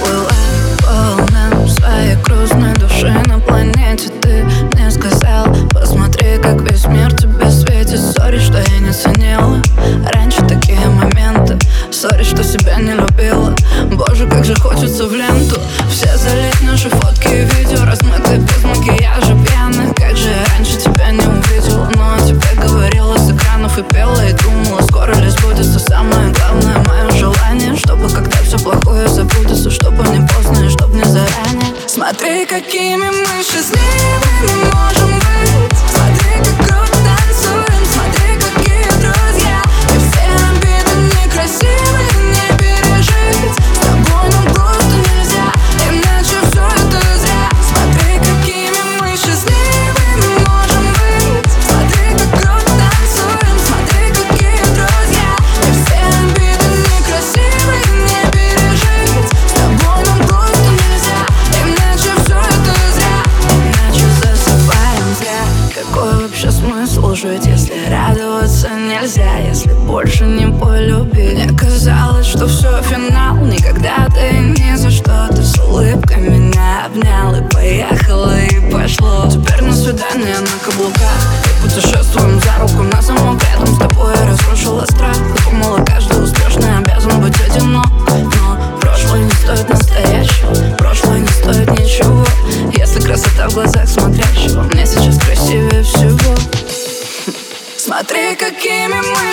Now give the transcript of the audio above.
плыла по волнам Своей грустной души на планете Ты мне сказал, посмотри, как весь мир тебе светит. Sorry, что я не ценила раньше такие моменты. Sorry, что себя не любила. Боже, как же хочется в ленту. Все залить наши фотки и видео Смотри, какими мы счастливыми можем слушать Если радоваться нельзя, если больше не полюбить. полюбили казалось, что все финал, никогда ты ни за что. Ты с улыбкой меня обнял и поехало и пошло. Теперь на свидание на каблуках. И Путешествуем за руку на замок Рядом с тобой я разрушила страх. Думала, каждый успешный обязан быть одинок. Но прошлое не стоит настоящего Прошлое не стоит ничего. Если красота в глазах смотря Смотри, какими мы